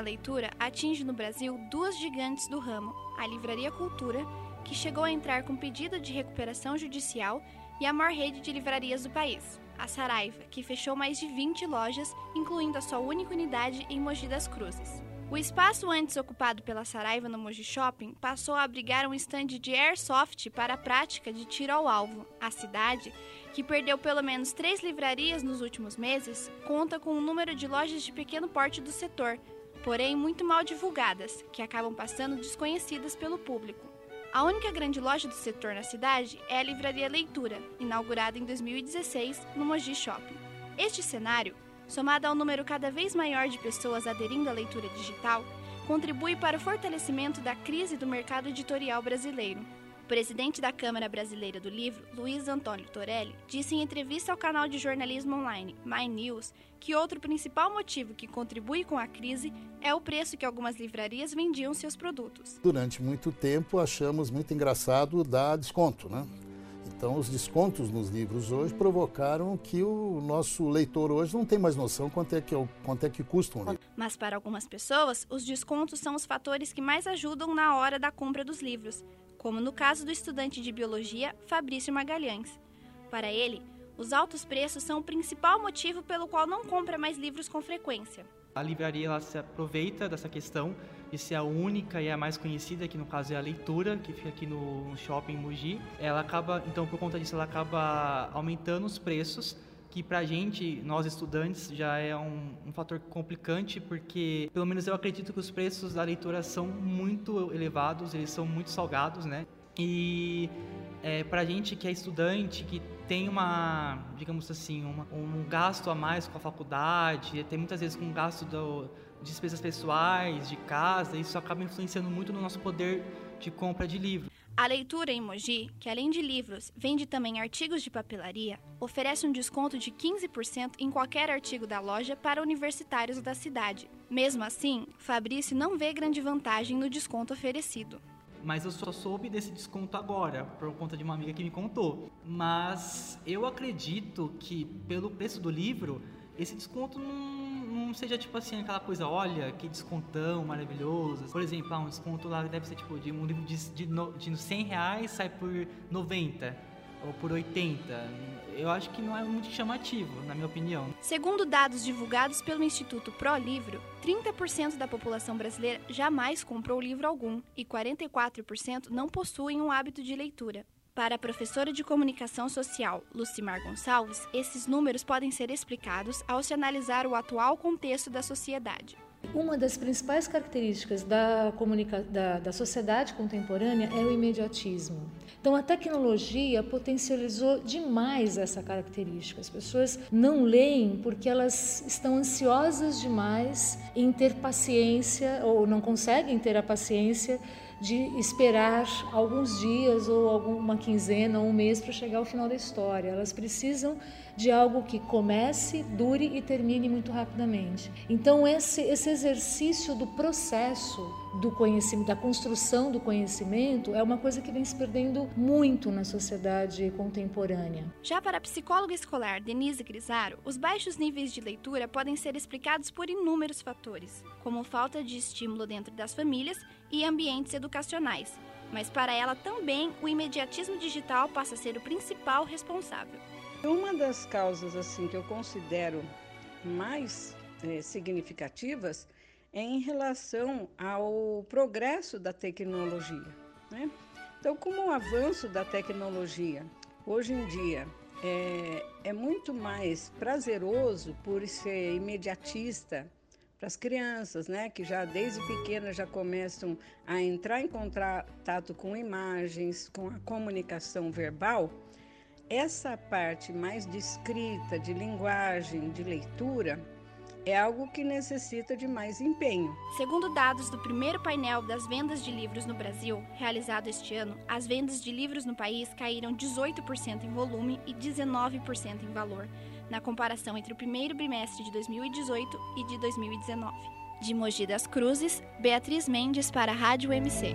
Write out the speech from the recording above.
à leitura atinge no Brasil duas gigantes do ramo, a Livraria Cultura, que chegou a entrar com pedido de recuperação judicial, e a maior rede de livrarias do país, a Saraiva, que fechou mais de 20 lojas, incluindo a sua única unidade em Mogi das Cruzes. O espaço antes ocupado pela Saraiva no Mogi Shopping passou a abrigar um estande de airsoft para a prática de tiro ao alvo. A cidade, que perdeu pelo menos três livrarias nos últimos meses, conta com um número de lojas de pequeno porte do setor, porém muito mal divulgadas, que acabam passando desconhecidas pelo público. A única grande loja do setor na cidade é a Livraria Leitura, inaugurada em 2016 no Mogi Shopping. Este cenário somada ao número cada vez maior de pessoas aderindo à leitura digital, contribui para o fortalecimento da crise do mercado editorial brasileiro. O presidente da Câmara Brasileira do Livro, Luiz Antônio Torelli, disse em entrevista ao canal de jornalismo online My News que outro principal motivo que contribui com a crise é o preço que algumas livrarias vendiam seus produtos. Durante muito tempo achamos muito engraçado dar desconto, né? Então, os descontos nos livros hoje provocaram que o nosso leitor hoje não tem mais noção quanto é que, é quanto é que custa um livro. Mas para algumas pessoas, os descontos são os fatores que mais ajudam na hora da compra dos livros, como no caso do estudante de biologia Fabrício Magalhães. Para ele, os altos preços são o principal motivo pelo qual não compra mais livros com frequência. A livraria ela se aproveita dessa questão de ser a única e a mais conhecida, que no caso é a leitura, que fica aqui no shopping Mugi. Ela acaba, então por conta disso, ela acaba aumentando os preços que para a gente, nós estudantes, já é um, um, fator complicante, porque pelo menos eu acredito que os preços da leitura são muito elevados, eles são muito salgados, né? E é, para a gente que é estudante, que tem uma, digamos assim, uma, um gasto a mais com a faculdade, tem muitas vezes um gasto do, de despesas pessoais, de casa, isso acaba influenciando muito no nosso poder de compra de livros. A leitura em Mogi, que além de livros vende também artigos de papelaria, oferece um desconto de 15% em qualquer artigo da loja para universitários da cidade. Mesmo assim, Fabrício não vê grande vantagem no desconto oferecido mas eu só soube desse desconto agora, por conta de uma amiga que me contou. Mas eu acredito que, pelo preço do livro, esse desconto não, não seja tipo assim, aquela coisa, olha, que descontão maravilhoso. Por exemplo, ah, um desconto lá deve ser tipo de um livro de, de, de 100 reais sai por 90 ou por 80. Eu acho que não é muito chamativo, na minha opinião. Segundo dados divulgados pelo Instituto Pro Livro, 30% da população brasileira jamais comprou livro algum e 44% não possuem um hábito de leitura. Para a professora de comunicação social, Lucimar Gonçalves, esses números podem ser explicados ao se analisar o atual contexto da sociedade. Uma das principais características da, da, da, sociedade contemporânea é o imediatismo. Então, a tecnologia potencializou demais essa característica. As pessoas não leem porque elas estão ansiosas demais em ter paciência ou não conseguem ter a paciência de esperar alguns dias ou alguma quinzena ou um mês para chegar ao final da história. Elas precisam de algo que comece, dure e termine muito rapidamente. Então esse, esse exercício do processo do conhecimento, da construção do conhecimento é uma coisa que vem se perdendo muito na sociedade contemporânea. Já para a psicóloga escolar Denise Grisaro, os baixos níveis de leitura podem ser explicados por inúmeros fatores, como falta de estímulo dentro das famílias e ambientes educacionais. Mas para ela também o imediatismo digital passa a ser o principal responsável. Uma das causas assim que eu considero mais é, significativas é em relação ao progresso da tecnologia. Né? Então, com o avanço da tecnologia, hoje em dia é, é muito mais prazeroso por ser imediatista para as crianças, né, que já desde pequenas já começam a entrar em contato com imagens, com a comunicação verbal, essa parte mais de escrita, de linguagem, de leitura, é algo que necessita de mais empenho. Segundo dados do primeiro painel das vendas de livros no Brasil, realizado este ano, as vendas de livros no país caíram 18% em volume e 19% em valor, na comparação entre o primeiro bimestre de 2018 e de 2019. De Mogi das Cruzes, Beatriz Mendes para a Rádio MC.